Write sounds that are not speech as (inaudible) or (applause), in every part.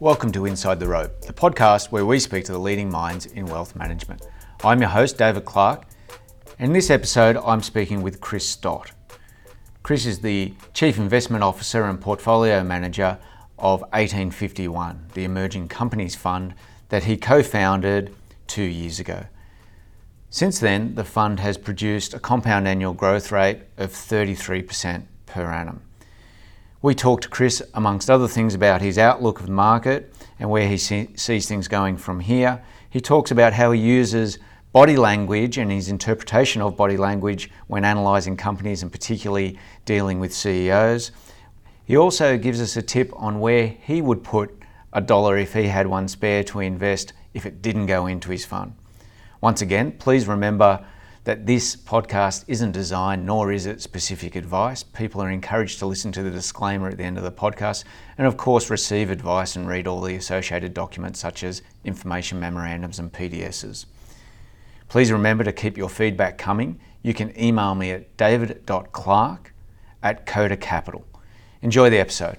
Welcome to Inside the Rope, the podcast where we speak to the leading minds in wealth management. I'm your host, David Clark. In this episode, I'm speaking with Chris Stott. Chris is the Chief Investment Officer and Portfolio Manager of 1851, the emerging companies fund that he co founded two years ago. Since then, the fund has produced a compound annual growth rate of 33% per annum. We talked to Chris, amongst other things, about his outlook of the market and where he see, sees things going from here. He talks about how he uses body language and his interpretation of body language when analysing companies and particularly dealing with CEOs. He also gives us a tip on where he would put a dollar if he had one spare to invest if it didn't go into his fund. Once again, please remember that this podcast isn't designed nor is it specific advice. People are encouraged to listen to the disclaimer at the end of the podcast and, of course, receive advice and read all the associated documents such as information memorandums and PDSs. Please remember to keep your feedback coming. You can email me at david.clark at Coda Capital. Enjoy the episode.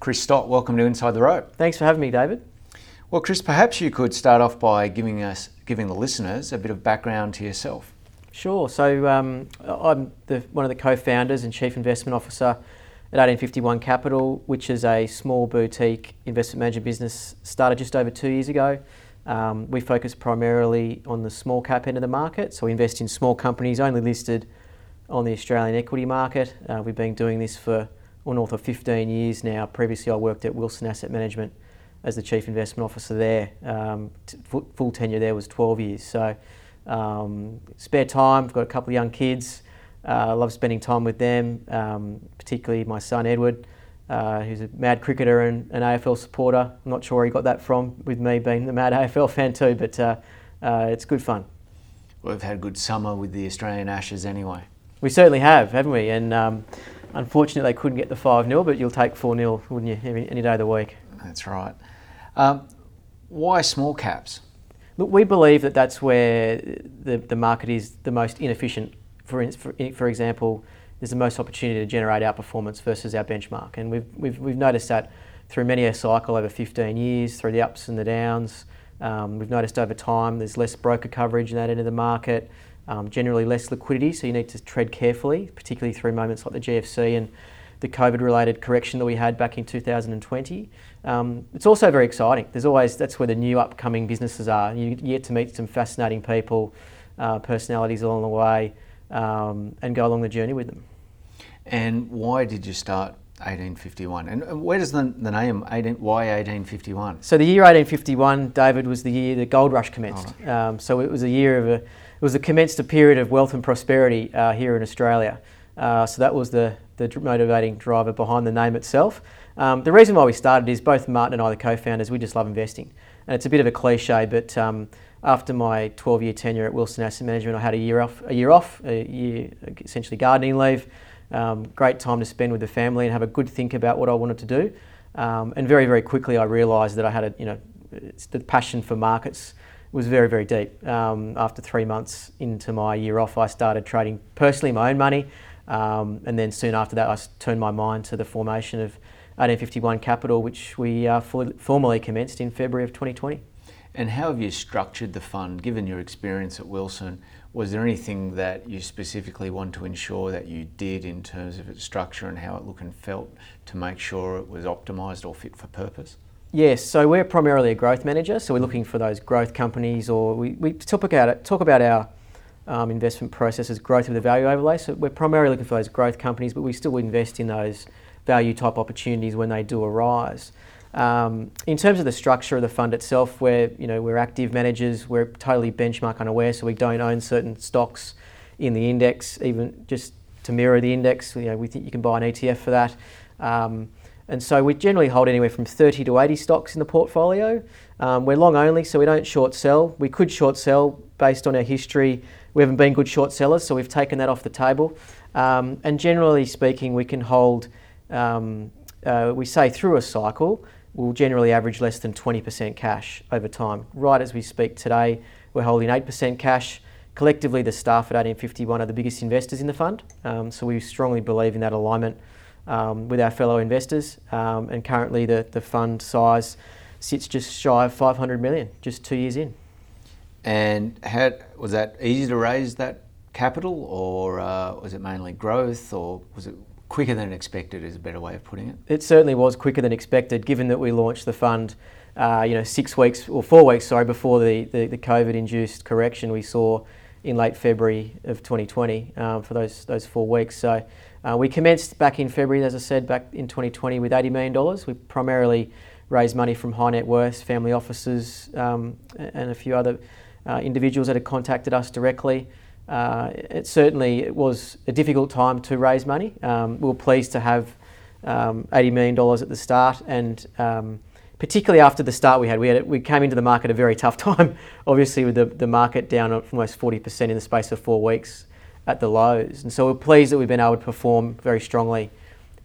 Chris Stott, welcome to Inside the Rope. Thanks for having me, David. Well, Chris, perhaps you could start off by giving us, giving the listeners a bit of background to yourself. Sure. So um, I'm the, one of the co-founders and chief investment officer at 1851 Capital, which is a small boutique investment management business started just over two years ago. Um, we focus primarily on the small cap end of the market, so we invest in small companies only listed on the Australian equity market. Uh, we've been doing this for well north of 15 years now. Previously, I worked at Wilson Asset Management as the chief investment officer there. Um, t- full tenure there was 12 years. So um, spare time. I've got a couple of young kids. I uh, love spending time with them, um, particularly my son Edward, uh, who's a mad cricketer and an AFL supporter. I'm not sure where he got that from, with me being the mad (laughs) AFL fan too, but uh, uh, it's good fun. We've had a good summer with the Australian Ashes anyway. We certainly have, haven't we? And um, unfortunately, they couldn't get the 5 0, but you'll take 4 0, wouldn't you, any, any day of the week? That's right. Um, why small caps? Look, we believe that that's where the, the market is the most inefficient. For, for, for example, there's the most opportunity to generate outperformance versus our benchmark. And we've, we've, we've noticed that through many a cycle over 15 years, through the ups and the downs. Um, we've noticed over time there's less broker coverage in that end of the market, um, generally less liquidity, so you need to tread carefully, particularly through moments like the GFC and the COVID related correction that we had back in 2020. Um, it's also very exciting. There's always, that's where the new upcoming businesses are. You get to meet some fascinating people, uh, personalities along the way, um, and go along the journey with them. And why did you start 1851? And where does the, the name 18, why 1851? So the year 1851, David, was the year the gold rush commenced. Um, so it was a year of a, it was a commenced a period of wealth and prosperity uh, here in Australia. Uh, so that was the, the motivating driver behind the name itself. Um, the reason why we started is both Martin and I, the co-founders, we just love investing, and it's a bit of a cliche, but um, after my 12-year tenure at Wilson Asset Management, I had a year off, a year off, a year essentially gardening leave. Um, great time to spend with the family and have a good think about what I wanted to do. Um, and very, very quickly, I realised that I had a, you know, the passion for markets was very, very deep. Um, after three months into my year off, I started trading personally my own money. Um, and then soon after that, I turned my mind to the formation of 1851 Capital, which we uh, formally commenced in February of 2020. And how have you structured the fund, given your experience at Wilson? Was there anything that you specifically want to ensure that you did in terms of its structure and how it looked and felt to make sure it was optimised or fit for purpose? Yes, so we're primarily a growth manager, so we're looking for those growth companies, or we, we talk about it, talk about our um, investment processes, growth of the value overlay. So we're primarily looking for those growth companies, but we still invest in those value type opportunities when they do arise. Um, in terms of the structure of the fund itself, we're, you know, we're active managers, we're totally benchmark unaware, so we don't own certain stocks in the index, even just to mirror the index. You know, we think you can buy an ETF for that. Um, and so we generally hold anywhere from 30 to 80 stocks in the portfolio. Um, we're long only, so we don't short sell. We could short sell based on our history. We haven't been good short sellers, so we've taken that off the table. Um, and generally speaking, we can hold um, uh, we say through a cycle, we'll generally average less than 20% cash over time. Right as we speak today, we're holding 8% cash. Collectively, the staff at 1851 are the biggest investors in the fund, um, so we strongly believe in that alignment um, with our fellow investors. Um, and currently, the, the fund size sits just shy of 500 million, just two years in. And how, was that easy to raise that capital, or uh, was it mainly growth, or was it quicker than expected? Is a better way of putting it. It certainly was quicker than expected, given that we launched the fund. Uh, you know, six weeks or four weeks, sorry, before the, the, the COVID-induced correction we saw in late February of 2020 um, for those those four weeks. So uh, we commenced back in February, as I said, back in 2020 with $80 million. We primarily raised money from high net worth, family offices, um, and a few other individuals that had contacted us directly. Uh, it certainly it was a difficult time to raise money. Um, we were pleased to have um, $80 million at the start, and um, particularly after the start we had, we, had, we came into the market at a very tough (laughs) time, obviously, with the, the market down almost 40% in the space of four weeks at the lows. And so we're pleased that we've been able to perform very strongly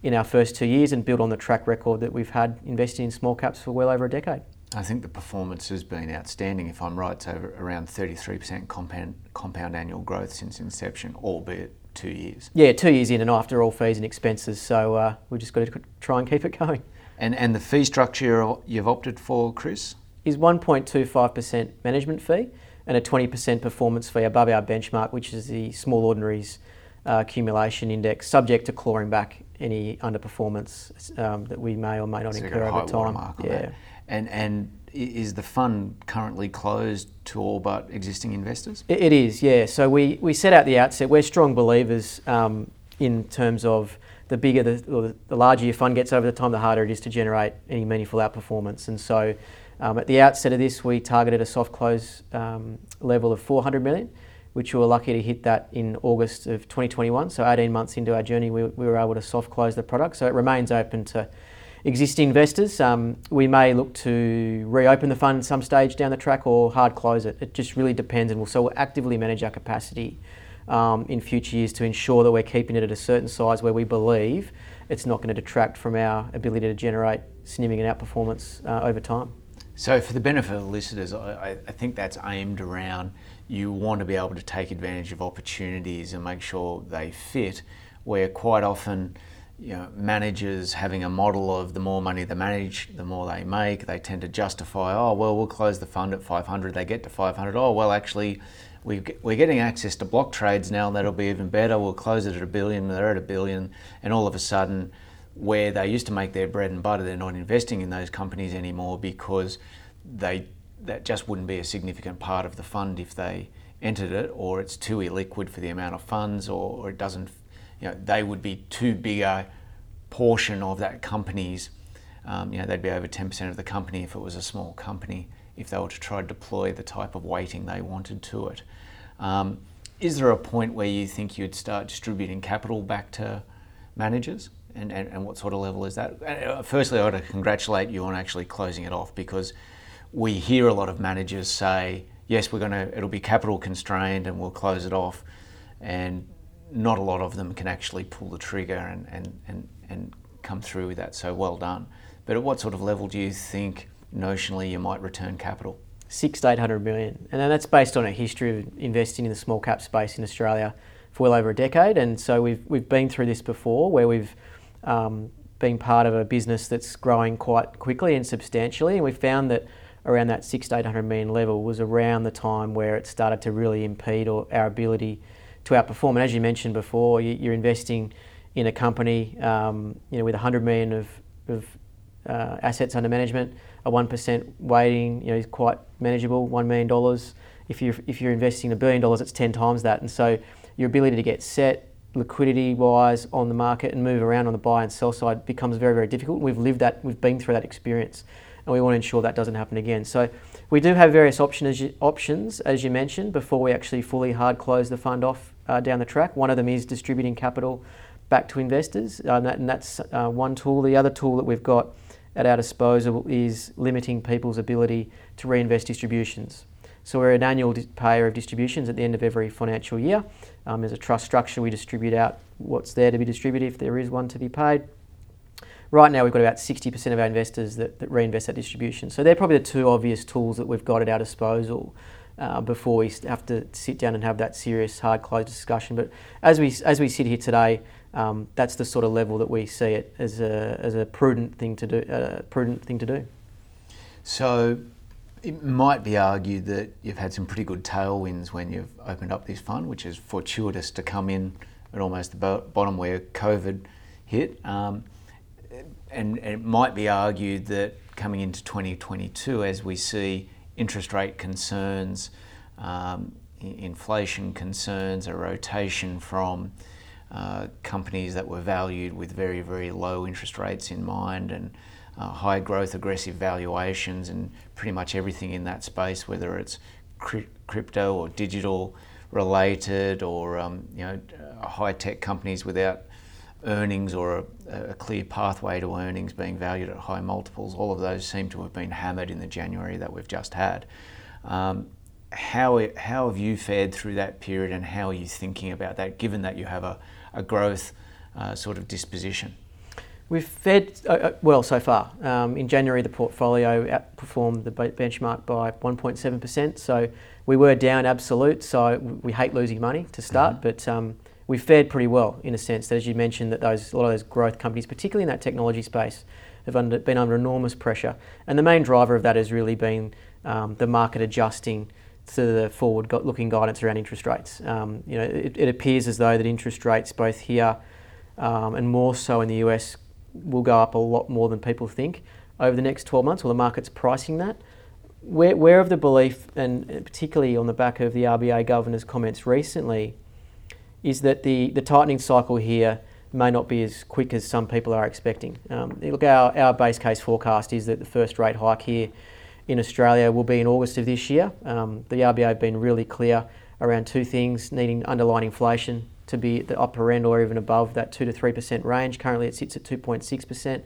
in our first two years and build on the track record that we've had investing in small caps for well over a decade. I think the performance has been outstanding. If I'm right, it's over around 33% compound, compound annual growth since inception, albeit two years. Yeah, two years in and after all fees and expenses. So uh, we've just got to try and keep it going. And, and the fee structure you've opted for, Chris? Is 1.25% management fee and a 20% performance fee above our benchmark, which is the Small Ordinaries uh, Accumulation Index, subject to clawing back any underperformance um, that we may or may not So incur got a high over time. Yeah. And, and is the fund currently closed to all but existing investors? It, it is, yeah. So we, we set out the outset, we're strong believers um, in terms of the bigger the, or the, the larger your fund gets over the time, the harder it is to generate any meaningful outperformance. And so um, at the outset of this, we targeted a soft close um, level of 400 million, which we were lucky to hit that in August of 2021. So 18 months into our journey, we, we were able to soft close the product. So it remains open to existing investors. Um, we may look to reopen the fund some stage down the track or hard close it. It just really depends, and we'll so we'll actively manage our capacity um, in future years to ensure that we're keeping it at a certain size where we believe it's not going to detract from our ability to generate significant outperformance uh, over time. So, for the benefit of the listeners, I- I think that's aimed around you want to be able to take advantage of opportunities and make sure they fit. Where quite often, you know, managers having a model of the more money they manage, the more they make, they tend to justify, oh, well, we'll close the fund at 500. They get to 500. Oh, well, actually, we we're getting access to block trades now, and that'll be even better. We'll close it at a billion. They're at a billion, and all of a sudden, where they used to make their bread and butter, they're not investing in those companies anymore because they that just wouldn't be a significant part of the fund if they entered it, or it's too illiquid for the amount of funds, or, or it doesn't. You know, they would be too big a portion of that company's. Um, you know, they'd be over 10% of the company if it was a small company, if they were to try to deploy the type of weighting they wanted to it. Um, is there a point where you think you'd start distributing capital back to managers? And, and, and what sort of level is that? Uh, Firstly, I want to congratulate you on actually closing it off because we hear a lot of managers say, yes, we're going to, it'll be capital constrained and we'll close it off. And not a lot of them can actually pull the trigger and, and, and, and come through with that. So well done. But at what sort of level do you think notionally you might return capital? six to eight hundred million, and that's based on a history of investing in the small cap space in Australia for well over a decade. And so we've we've been through this before, where we've um, been part of a business that's growing quite quickly and substantially, and we found that around that six to eight hundred million level was around the time where it started to really impede or our ability to outperform. And as you mentioned before, you, you're investing in a company, um, you know, with 100 million of, of uh, assets under management, a 1% weighting, you know, is quite manageable, $1 million. If you're, if you're investing a billion dollars, it's 10 times that. And so your ability to get set liquidity wise on the market and move around on the buy and sell side becomes very, very difficult. We've lived that, we've been through that experience and we want to ensure that doesn't happen again. So we do have various option as you, options, as you mentioned, before we actually fully hard close the fund off uh, down the track. One of them is distributing capital back to investors, and, that, and that's uh, one tool. The other tool that we've got at our disposal is limiting people's ability to reinvest distributions. So we're an annual payer of distributions at the end of every financial year. Um, there's a trust structure. We distribute out what's there to be distributed if there is one to be paid. Right now, we've got about 60% of our investors that, that reinvest that distribution. So they're probably the two obvious tools that we've got at our disposal uh, before we have to sit down and have that serious hard close discussion. But as we as we sit here today, um, that's the sort of level that we see it as a, as a prudent thing to do. Uh, prudent thing to do. So it might be argued that you've had some pretty good tailwinds when you've opened up this fund, which is fortuitous to come in at almost the bottom where COVID hit. Um, and, and it might be argued that coming into 2022, as we see interest rate concerns, um, inflation concerns, a rotation from uh, companies that were valued with very, very low interest rates in mind and uh, high growth, aggressive valuations, and pretty much everything in that space, whether it's cri- crypto or digital related or um, you know high tech companies without earnings or a, a, clear pathway to earnings being valued at high multiples. All of those seem to have been hammered in the January that we've just had. Um, how, how have you fared through that period and how are you thinking about that given that you have a, a growth uh, sort of disposition? We've fed uh, uh well so far. Um, in January, the portfolio outperformed the benchmark by 1.7%. So we were down absolute. So we hate losing money to start, mm-hmm. but um, we fared pretty well in a sense. That, as you mentioned, that those a lot of those growth companies, particularly in that technology space, have under, been under enormous pressure. And the main driver of that has really been um, the market adjusting to the forward-looking guidance around interest rates. Um, you know, it, it, appears as though that interest rates, both here um, and more so in the US, will go up a lot more than people think over the next 12 months. Well, the market's pricing that. We're of the belief, and particularly on the back of the RBA governor's comments recently, is that the, the tightening cycle here may not be as quick as some people are expecting. Um, look, our, our base case forecast is that the first rate hike here in Australia will be in August of this year. Um, the RBA have been really clear around two things needing underlying inflation to be at the upper end or even above that 2 to 3% range. Currently, it sits at 2.6%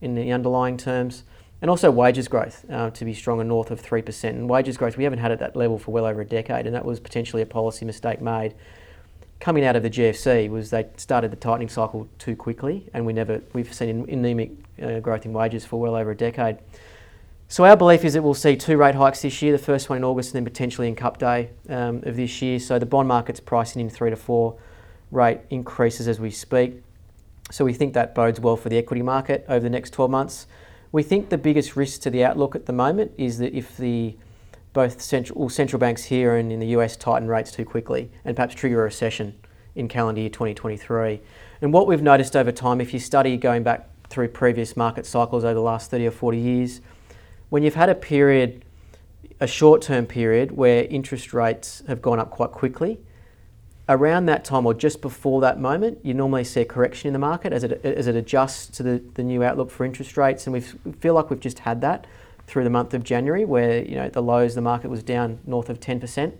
in the underlying terms. And also wages growth uh, to be stronger north of 3%. And wages growth, we haven't had at that level for well over a decade, and that was potentially a policy mistake made coming out of the GFC was they started the tightening cycle too quickly, and we never we've seen anemic uh, growth in wages for well over a decade. So our belief is that we'll see two rate hikes this year. The first one in August, and then potentially in Cup Day um, of this year. So the bond market's pricing in three to four rate increases as we speak. So we think that bodes well for the equity market over the next 12 months. We think the biggest risk to the outlook at the moment is that if the both central, central banks here and in the US tighten rates too quickly and perhaps trigger a recession in calendar year 2023. And what we've noticed over time, if you study going back through previous market cycles over the last 30 or 40 years, when you've had a period, a short term period where interest rates have gone up quite quickly, around that time or just before that moment, you normally see a correction in the market as it, as it adjusts to the, the new outlook for interest rates. And we feel like we've just had that through the month of January, where you know the lows, the market was down north of 10%.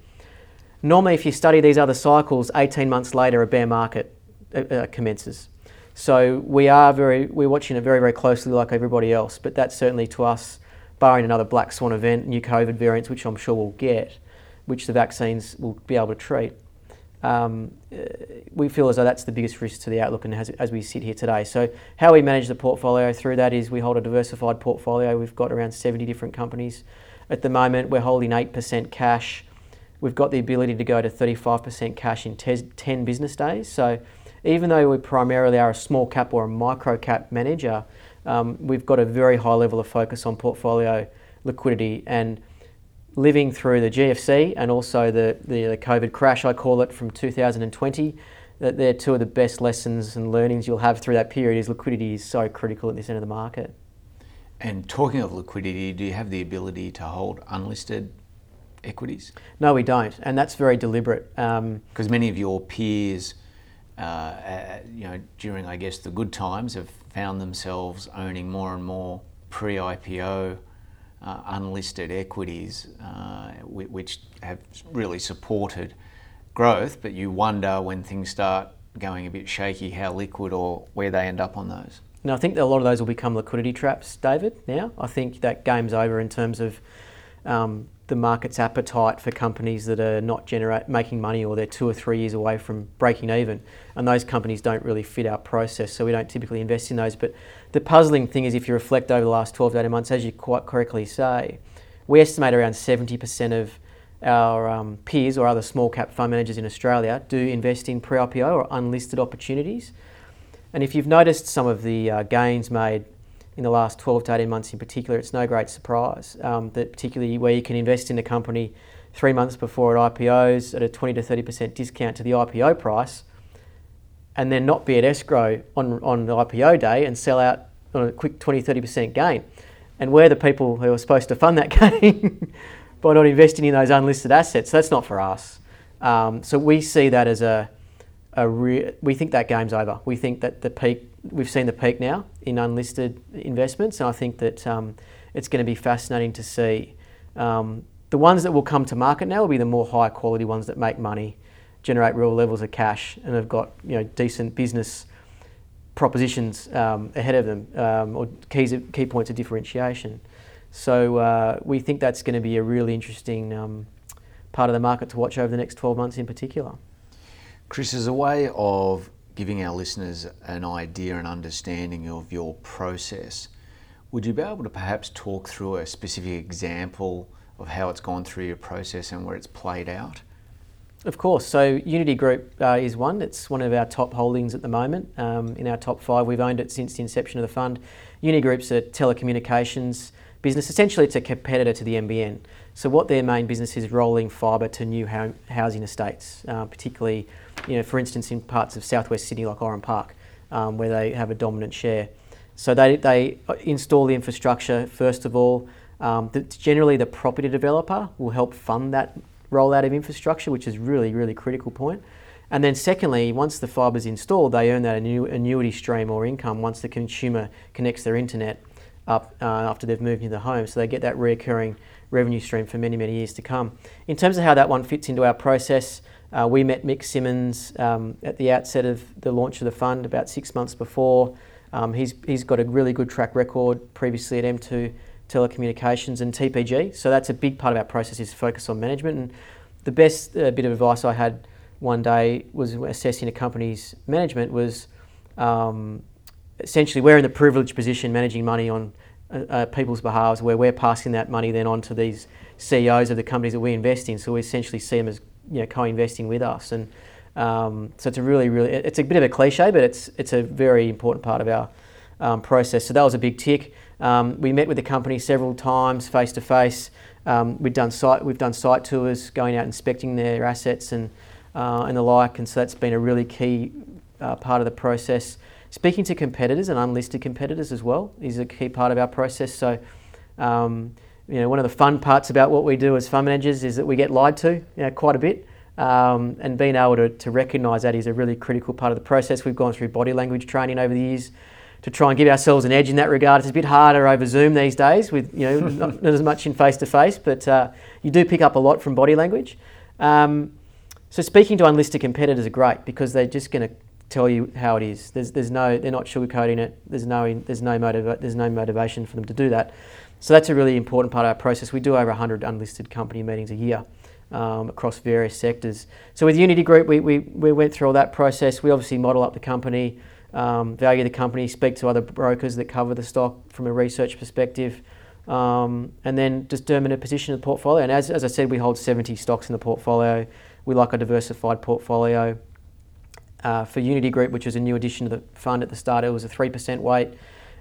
Normally, if you study these other cycles, 18 months later, a bear market uh, uh, commences. So we are very, we're watching it very, very closely, like everybody else. But that's certainly to us, barring another black swan event, new COVID variants, which I'm sure we'll get, which the vaccines will be able to treat um, uh, we feel as though that's the biggest risk to the outlook and as, as, we sit here today. So how we manage the portfolio through that is we hold a diversified portfolio. We've got around 70 different companies. At the moment, we're holding 8% cash. We've got the ability to go to 35% cash in 10 business days. So even though we primarily are a small cap or a micro cap manager, um, we've got a very high level of focus on portfolio liquidity and living through the GFC and also the, the, the, COVID crash, I call it, from 2020. That they're two of the best lessons and learnings you'll have through that period is liquidity is so critical at this end of the market. And talking of liquidity, do you have the ability to hold unlisted equities? No, we don't, and that's very deliberate. Because um, many of your peers, uh, uh, you know, during I guess the good times, have found themselves owning more and more pre-IPO uh, unlisted equities, uh, which have really supported growth, but you wonder when things start going a bit shaky how liquid or where they end up on those. No, I think that a lot of those will become liquidity traps, David. Now, I think that game's over in terms of um, the market's appetite for companies that are not generate making money or they're two or three years away from breaking even, and those companies don't really fit our process, so we don't typically invest in those. But the puzzling thing is, if you reflect over the last 12 to 18 months, as you quite correctly say, we estimate around 70% of our um, peers or other small cap fund managers in Australia do invest in pre IPO or unlisted opportunities. And if you've noticed some of the uh, gains made in the last 12 to 18 months in particular, it's no great surprise um, that particularly where you can invest in a company three months before it IPOs at a 20 to 30% discount to the IPO price, and then not be at escrow on, on the IPO day and sell out on a quick 20 30% gain. And we're the people who are supposed to fund that (laughs) gain by not investing in those unlisted assets. That's not for us. Um, so we see that as a, a re- we think that game's over. We think that the peak, we've seen the peak now in unlisted investments, and I think that um, it's going to be fascinating to see. Um, the ones that will come to market now will be the more high quality ones that make money, generate real levels of cash, and have got you know decent business propositions um, ahead of them um, or keys, key points of differentiation. So uh, we think that's going to be a really interesting um, part of the market to watch over the next 12 months in particular. Chris, as a way of giving our listeners an idea and understanding of your process, would you be able to perhaps talk through a specific example of how it's gone through your process and where it's played out? Of course. So Uniti Group uh, is one. It's one of our top holdings at the moment. Um, in our top five, we've owned it since the inception of the fund. Uniti Group's a telecommunications business. Essentially, it's a competitor to the NBN. So what their main business is rolling fibre to new ho- housing estates, uh, particularly, you know, for instance, in parts of southwest Sydney like Oran Park, um, where they have a dominant share. So they, they install the infrastructure first of all. Um, generally, the property developer will help fund that rollout of infrastructure, which is really, really critical point. And then secondly, once the fibre is installed, they earn that annuity stream or income once the consumer connects their internet up uh, after they've moved into the home. So they get that reoccurring revenue stream for many, many years to come. In terms of how that one fits into our process, uh, we met Mick Simmons um, at the outset of the launch of the fund about six months before. Um, he's, he's got a really good track record previously at M2 Telecommunications and TPG. So that's a big part of our process is focus on management. And the best uh, bit of advice I had one day was assessing a company's management was um, essentially we're in the privileged position managing money on uh, uh, people's behalves where we're passing that money then on to these CEOs of the companies that we invest in. So we essentially see them as you know, co-investing with us. And um, so it's a really, really, it's a bit of a cliche, but it's, it's a very important part of our um, process. So that was a big tick. Um, we met with the company several times, face to face. We've done site we've done site tours, going out inspecting their assets and uh, and the like, and so that's been a really key uh, part of the process. Speaking to competitors and unlisted competitors as well is a key part of our process. So. Um, you know, one of the fun parts about what we do as fund managers is that we get lied to you know, quite a bit. Um, and being able to, to recognise that is a really critical part of the process. We've gone through body language training over the years to try and give ourselves an edge in that regard. It's a bit harder over Zoom these days, with you know not, (laughs) not, as much in face to face, but uh, you do pick up a lot from body language. Um, so speaking to unlisted competitors are great because they're just going to tell you how it is. There's, there's no, they're not sugarcoating it. There's no, there's no motiva- there's no motivation for them to do that. So that's a really important part of our process. We do over 100 unlisted company meetings a year. Um, across various sectors. So with Uniti Group, we, we, we went through all that process. We obviously model up the company, um, value the company, speak to other brokers that cover the stock from a research perspective, um, and then determine a position of the portfolio. And as, as I said, we hold 70 stocks in the portfolio. We like a diversified portfolio. Uh, for Uniti Group, which was a new addition to the fund at the start, it was a 3% weight.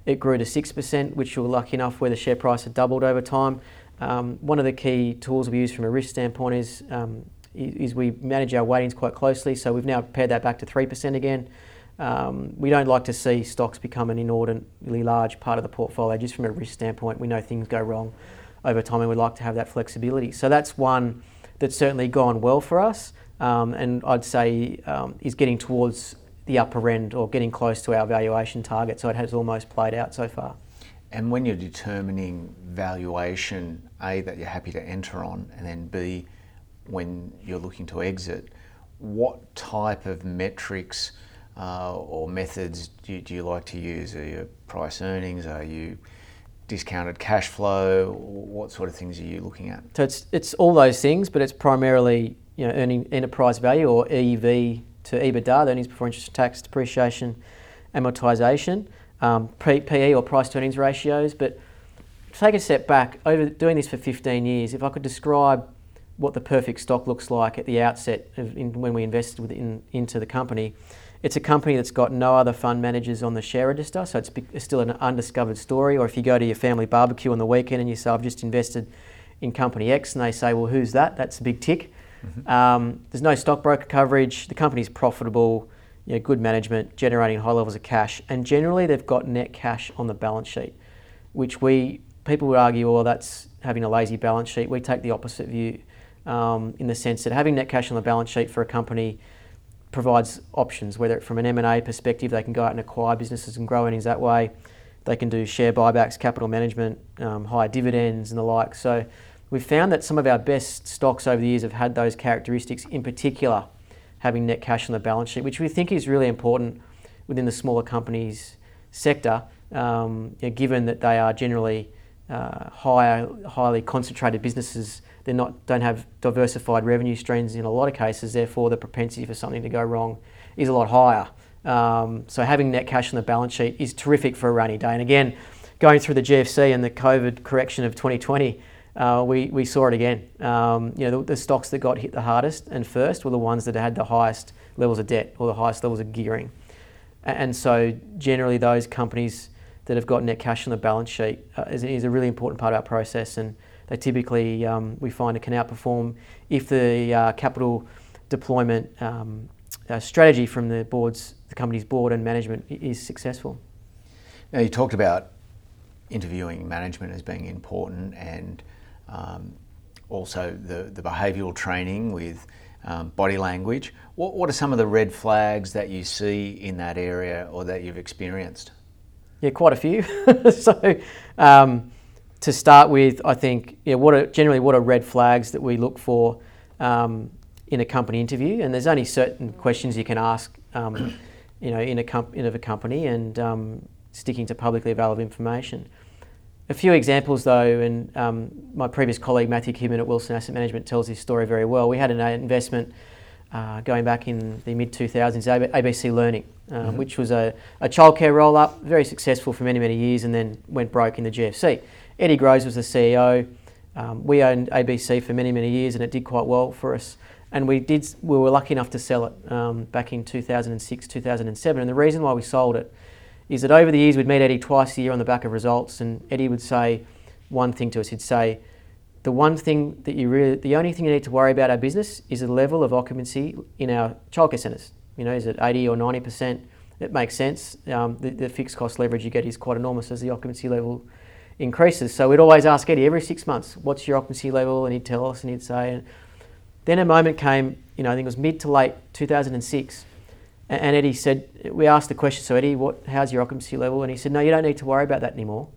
It grew to 6%, which we were lucky enough where the share price had doubled over time. Um, one of the key tools we use from a risk standpoint is, um, is we manage our weightings quite closely. So we've now pared that back to 3% again. Um, we don't like to see stocks become an inordinately large part of the portfolio just from a risk standpoint. We know things go wrong over time and we'd like to have that flexibility. So that's one that's certainly gone well for us um, and I'd say um, is getting towards the upper end or getting close to our valuation target. So it has almost played out so far. And when you're determining valuation, A, that you're happy to enter on, and then B, when you're looking to exit, what type of metrics uh, or methods do you, do you, like to use? Are you price earnings? Are you discounted cash flow? What sort of things are you looking at? So it's it's all those things, but it's primarily you know earning enterprise value or EV to EBITDA, earnings before interest, tax, depreciation, amortization, um, PE or price to earnings ratios. But take a step back. Over doing this for 15 years, if I could describe what the perfect stock looks like at the outset of in, when we invested into the company, It's a company that's got no other fund managers on the share register, so it's, it's still an undiscovered story. Or if you go to your family barbecue on the weekend and you say, I've just invested in company X, and they say, well, who's that? That's a big tick. Mm-hmm. Um, there's no stockbroker coverage. The company's profitable, you know, good management, generating high levels of cash, and generally they've got net cash on the balance sheet, which we people would argue, well, that's having a lazy balance sheet. We take the opposite view, um, in the sense that having net cash on the balance sheet for a company provides options. Whether from an M and A perspective, they can go out and acquire businesses and grow earnings that way. They can do share buybacks, capital management, um, higher dividends, and the like. So We've found that some of our best stocks over the years have had those characteristics, in particular, having net cash on the balance sheet, which we think is really important within the smaller companies sector, um, you know, given that they are generally uh, higher, highly concentrated businesses. They don't have diversified revenue streams in a lot of cases. Therefore, the propensity for something to go wrong is a lot higher. Um, so having net cash on the balance sheet is terrific for a rainy day. And again, going through the GFC and the COVID correction of 2020 uh, we, we saw it again. Um, you know, the, the, stocks that got hit the hardest and first were the ones that had the highest levels of debt or the highest levels of gearing. And so, generally, those companies that have got net cash on the balance sheet uh, is, is, a really important part of our process, and they typically um, we find can outperform if the uh, capital deployment um, uh, strategy from the board's the company's board and management is successful. Now, you talked about interviewing management as being important and um, also the, the behavioural training with um, body language. What, what are some of the red flags that you see in that area or that you've experienced? Yeah, quite a few. (laughs) so, um, to start with, I think what are, generally what are red flags that we look for um, in a company interview? And there's only certain questions you can ask, um, you know, in a, in a company, and um, sticking to publicly available information. A few examples, though, and um, my previous colleague Matthew Kidman at Wilson Asset Management tells this story very well. We had an investment uh, going back in the mid 2000s, ABC Learning, uh, mm-hmm. which was a, a childcare roll up, very successful for many, many years, and then went broke in the GFC. Eddie Groves was the CEO. Um, we owned ABC for many, many years, and it did quite well for us. And we did. We were lucky enough to sell it um, back in 2006, 2007. And the reason why we sold it is that over the years we'd meet Eddie twice a year on the back of results, and Eddie would say one thing to us. He'd say, "The one thing that you really, the only thing you need to worry about our business is the level of occupancy in our childcare centres. You know, is it 80 or 90 percent? It makes sense. Um, the, the fixed cost leverage you get is quite enormous as the occupancy level increases. So we'd always ask Eddie every six months, "What's your occupancy level?" And he'd tell us, and he'd say. And then a moment came, you know, I think it was mid to late 2006 and Eddie said, we asked the question, so Eddie, what, how's your occupancy level? And he said, no, you don't need to worry about that anymore.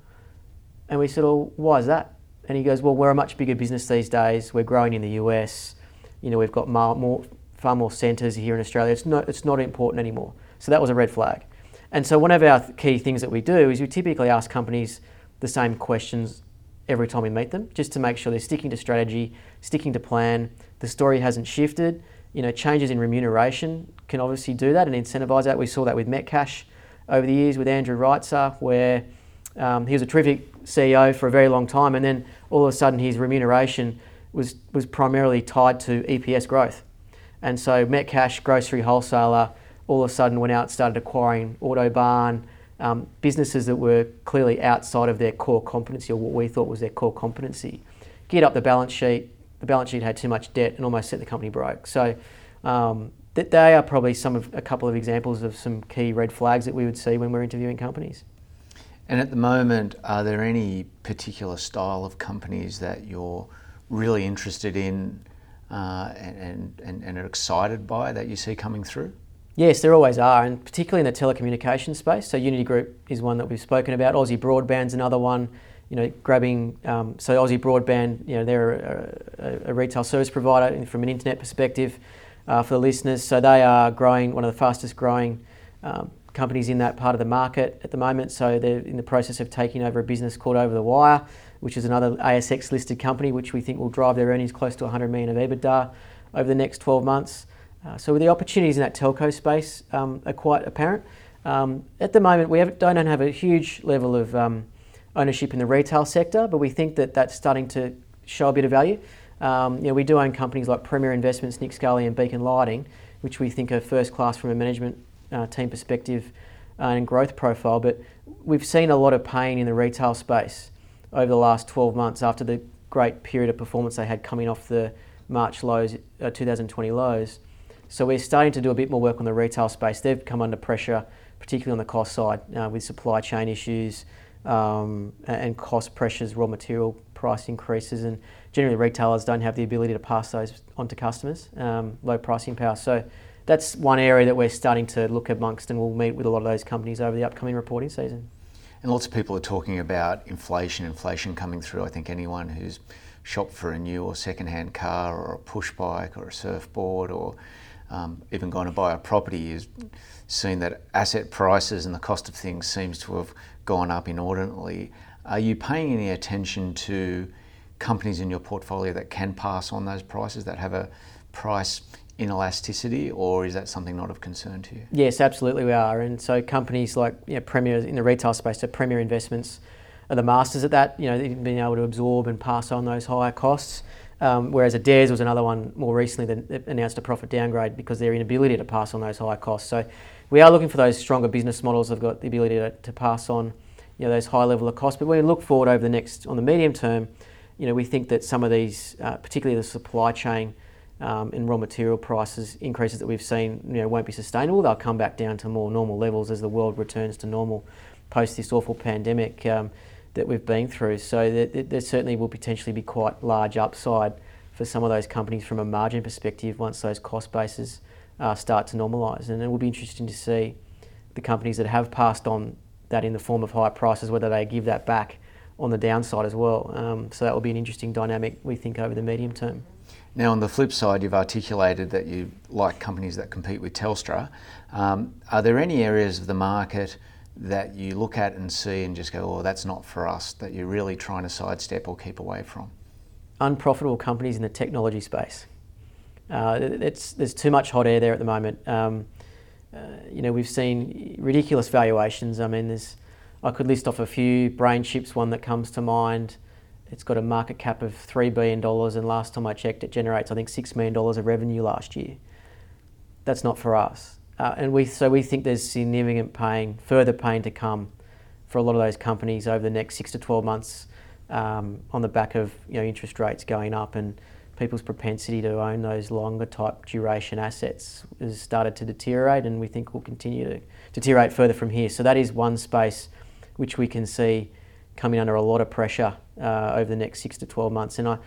And we said, well, why is that? And he goes, well, we're a much bigger business these days. We're growing in the US. You know, we've got more, more far more centres here in Australia. It's not, it's not important anymore. So that was a red flag. And so one of our key things that we do is we typically ask companies the same questions every time we meet them, just to make sure they're sticking to strategy, sticking to plan, the story hasn't shifted, you know, changes in remuneration can obviously do that and incentivise that. We saw that with Metcash over the years with Andrew Reitzer, where um, he was a terrific CEO for a very long time, and then all of a sudden his remuneration was was primarily tied to EPS growth. And so Metcash, grocery wholesaler, all of a sudden went out and started acquiring Autobarn, um, businesses that were clearly outside of their core competency or what we thought was their core competency. Get up the balance sheet, the balance sheet had too much debt and almost set the company broke. So um, th- they are probably some of a couple of examples of some key red flags that we would see when we're interviewing companies. And at the moment, are there any particular style of companies that you're really interested in uh, and, and, and are excited by that you see coming through? Yes, there always are, and particularly in the telecommunications space. So Uniti Group is one that we've spoken about. Aussie Broadband's another one you know, grabbing, um, so Aussie Broadband, you know, they're a, a, a, retail service provider from an internet perspective uh, for the listeners. So they are growing, one of the fastest growing um, companies in that part of the market at the moment. So they're in the process of taking over a business called Over the Wire, which is another ASX listed company, which we think will drive their earnings close to 100 million of EBITDA over the next 12 months. Uh, so the opportunities in that telco space um, are quite apparent. Um, at the moment, we have, don't have a huge level of um, ownership in the retail sector, but we think that that's starting to show a bit of value. Um, you know, we do own companies like Premier Investments, Nick Scali, and Beacon Lighting, which we think are first class from a management uh, team perspective uh, and growth profile. But we've seen a lot of pain in the retail space over the last 12 months after the great period of performance they had coming off the March lows, uh, 2020 lows. So we're starting to do a bit more work on the retail space. They've come under pressure, particularly on the cost side, uh, with supply chain issues um, and cost pressures, raw material price increases, and generally retailers don't have the ability to pass those on to customers, um, low pricing power. So that's one area that we're starting to look amongst, and we'll meet with a lot of those companies over the upcoming reporting season. And lots of people are talking about inflation, inflation coming through. I think anyone who's shopped for a new or second-hand car or a push bike or a surfboard or um, even gone to buy a property is seen that asset prices and the cost of things seems to have gone up inordinately. Are you paying any attention to companies in your portfolio that can pass on those prices, that have a price inelasticity, or is that something not of concern to you? Yes, absolutely we are. And so companies like you know, Premier in the retail space, so Premier Investments are the masters at that, you know, being able to absorb and pass on those higher costs. Um, whereas Adairs was another one more recently that announced a profit downgrade because their inability to pass on those higher costs. So we are looking for those stronger business models that have got the ability to, to pass on you know, those high level of costs. But when we look forward over the next, on the medium term, you know, we think that some of these, uh, particularly the supply chain um, and raw material prices increases that we've seen, you know, won't be sustainable. They'll come back down to more normal levels as the world returns to normal post this awful pandemic um, that we've been through. So there, there certainly will potentially be quite large upside for some of those companies from a margin perspective once those cost bases uh, start to normalise. And it will be interesting to see the companies that have passed on that in the form of higher prices, whether they give that back on the downside as well. Um, so that will be an interesting dynamic, we think, over the medium term. Now, on the flip side, you've articulated that you like companies that compete with Telstra. Um, are there any areas of the market that you look at and see and just go, oh, that's not for us, that you're really trying to sidestep or keep away from? Unprofitable companies in the technology space. Uh, there's too much hot air there at the moment. Um, uh, you know, we've seen ridiculous valuations. I mean, there's, I could list off a few. BrainChip's, one that comes to mind. It's got a market cap of $3 billion, and last time I checked, it generates, I think, $6 million of revenue last year. That's not for us. Uh, and we, so we think there's significant pain, further pain to come for a lot of those companies over the next six to 12 months um, on the back of you know, interest rates going up and people's propensity to own those longer type duration assets has started to deteriorate and we think will continue to deteriorate further from here. So that is one space which we can see coming under a lot of pressure uh, over the next six to 12 months. And I,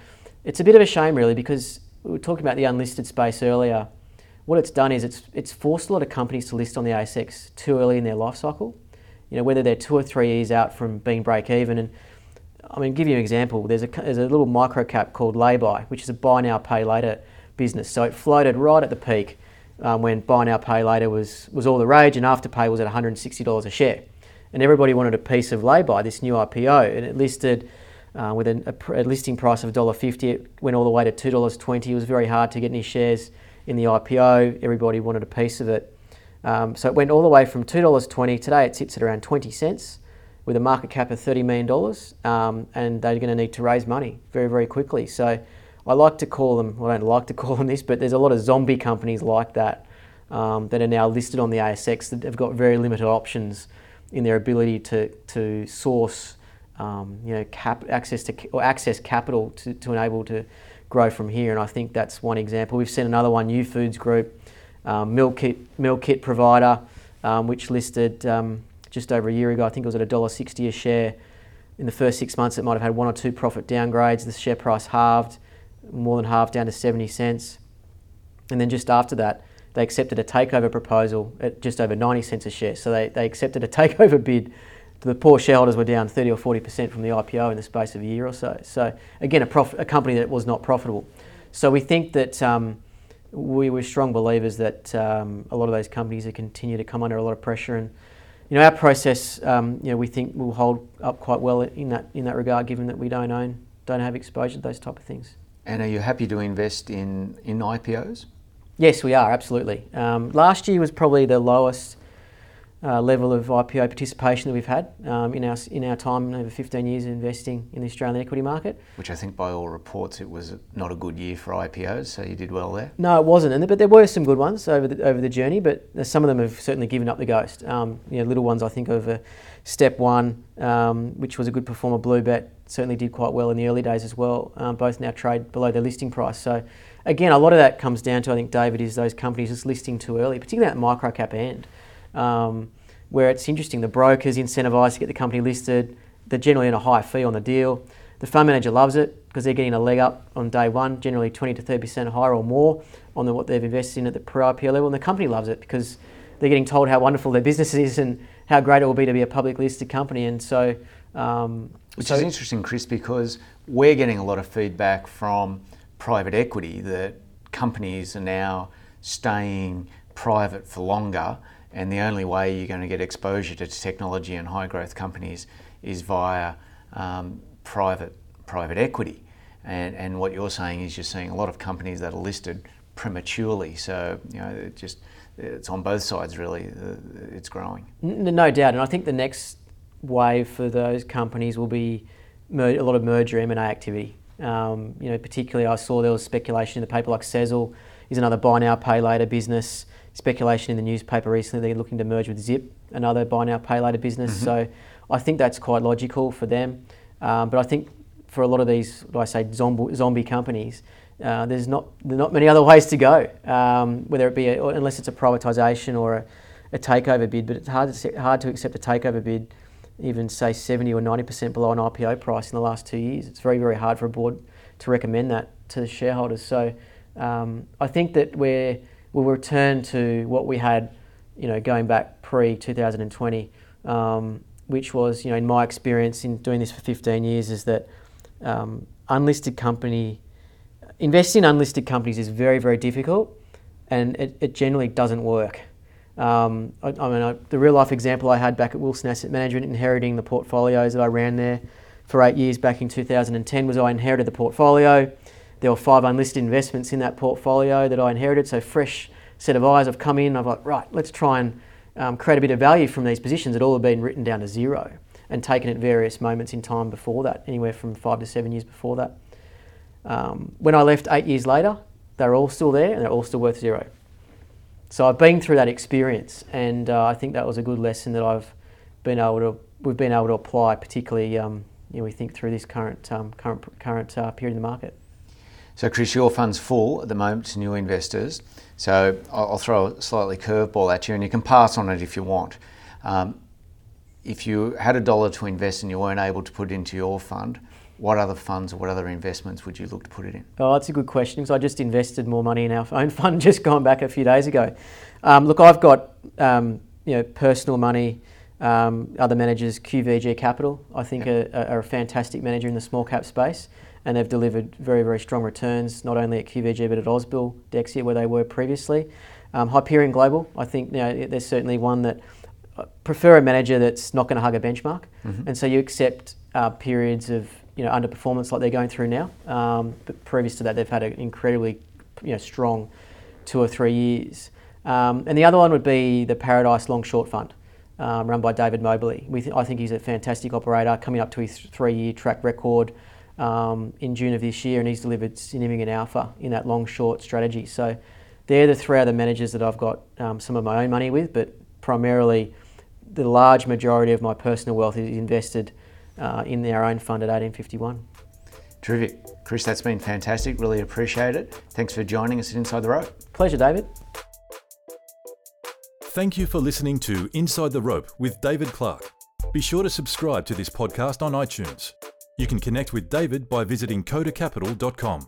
it's a bit of a shame really because we were talking about the unlisted space earlier. What it's done is it's, it's forced a lot of companies to list on the ASX too early in their life cycle. You know, whether they're two or three years out from being break even. And I mean, give you an example. There's a, there's a little micro cap called Laybuy, which is a buy now, pay later business. So it floated right at the peak um, when buy now, pay later was, was all the rage and Afterpay was at $160 a share. And everybody wanted a piece of Laybuy, this new IPO, and it listed uh, with a, a, a, listing price of $1.50. It went all the way to $2.20. It was very hard to get any shares in the IPO. Everybody wanted a piece of it. Um, so it went all the way from $2.20. Today it sits at around 20 cents with a market cap of $30 million, um, and they're going to need to raise money very, very quickly. So I like to call them, well, I don't like to call them this, but there's a lot of zombie companies like that um, that are now listed on the ASX that have got very limited options in their ability to, to source um, you know, cap, access to or access capital to, to enable to grow from here. And I think that's one example. We've seen another one, Youfoodz Group, um, kit meal kit provider, um, which listed um, just over a year ago. I think it was at $1.60 a share. In the first six months, it might have had one or two profit downgrades. The share price halved, more than halved, down to 70 cents. And then just after that, they accepted a takeover proposal at just over 90 cents a share. So they, they accepted a (laughs) takeover bid. The poor shareholders were down 30 or 40% from the IPO in the space of a year or so. So again, a, prof- a company that was not profitable. So we think that um, we were strong believers that um, a lot of those companies are continue to come under a lot of pressure and you know, our process, um, you know, we think will hold up quite well in that in that regard, given that we don't own, don't have exposure to those type of things. And are you happy to invest in in IPOs? Yes, we are absolutely. Um, last year was probably the lowest uh, level of IPO participation that we've had um, in our in our time over 15 years of investing in the Australian equity market. Which I think, by all reports, it was not a good year for IPOs. So you did well there. No, it wasn't, and but there were some good ones over the over the journey. But some of them have certainly given up the ghost. Um, you know, little ones I think uh, Step One, um, which was a good performer. Bluebet certainly did quite well in the early days as well. Um, both now trade below their listing price. So again, a lot of that comes down to I think David is those companies just listing too early, particularly at micro cap end. Um, where it's interesting, the broker's incentivised to get the company listed. They're generally in a high fee on the deal. The fund manager loves it because they're getting a leg up on day one, generally 20 to 30% higher or more on the, what they've invested in at the pre-IPO level. And the company loves it because they're getting told how wonderful their business is and how great it will be to be a public listed company. And so, um, which so is interesting, Chris, because we're getting a lot of feedback from private equity that companies are now staying private for longer and the only way you're going to get exposure to technology and high growth companies is via um, private private equity. And, and what you're saying is you're seeing a lot of companies that are listed prematurely. So you know, it just it's on both sides really. It's growing. No doubt, and I think the next wave for those companies will be a lot of merger M and A activity. Um, you know, particularly I saw there was speculation in the paper like Sezzle is another buy now pay later business speculation in the newspaper recently they're looking to merge with Zip, another buy now pay later business. Mm-hmm. So I think that's quite logical for them. Um, but I think for a lot of these, I say zombie, zombie companies, uh, there's not not many other ways to go. Um, whether it be a, unless it's a privatisation or a, a, takeover bid, but it's hard to hard to accept a takeover bid, even say 70 or 90 percent below an IPO price in the last two years. It's very very hard for a board to recommend that to the shareholders. So um, I think that we're we'll return to what we had, you know, going back pre 2020, um, which was, you know, in my experience in doing this for 15 years, is that um, unlisted company investing in unlisted companies is very very difficult, and it, it generally doesn't work. Um, I, I, mean, I, the real life example I had back at Wilson Asset Management, inheriting the portfolios that I ran there for eight years back in 2010, was I inherited the portfolio. There were five unlisted investments in that portfolio that I inherited, so fresh set of eyes have come in. I've like, right, let's try and um, create a bit of value from these positions that all have been written down to zero and taken at various moments in time before that, anywhere from five to seven years before that. Um, when I left eight years later, they're all still there and they're all still worth zero. So I've been through that experience, and uh, I think that was a good lesson that I've been able to we've been able to apply, particularly um, you know, we think through this current um, current current uh, period in the market. So, Chris, your fund's full at the moment to new investors. So, I'll throw a slightly curveball at you, and you can pass on it if you want. Um, if you had a dollar to invest and you weren't able to put it into your fund, what other funds or what other investments would you look to put it in? Oh, that's a good question because I just invested more money in our (laughs) own fund just gone back a few days ago. Um, look, I've got um, you know personal money. Um, other managers, QVG Capital, I think yep. are, are, a fantastic manager in the small cap space and they've delivered very, very strong returns, not only at QVG but at Ausbil, Dexia, where they were previously. Um, Hyperion Global, I think you know, there's certainly one that I uh, prefer a manager that's not going to hug a benchmark, mm-hmm. and so you accept uh, periods of you know underperformance like they're going through now. Um, but previous to that, they've had an incredibly you know strong two or three years. Um, and the other one would be the Paradice Long Short Fund. Um, run by David Moberly. Th- I think he's a fantastic operator, coming up to his three-year track record um, in June of this year, and he's delivered significant alpha in that long short strategy. So they're the three other managers that I've got um, some of my own money with, but primarily the large majority of my personal wealth is invested uh, in our own fund at 1851. Terrific. Chris, that's been fantastic. Really appreciate it. Thanks for joining us at Inside the Rope. Pleasure, David. Thank you for listening to Inside the Rope with David Clark. Be sure to subscribe to this podcast on iTunes. You can connect with David by visiting kodacapital.com.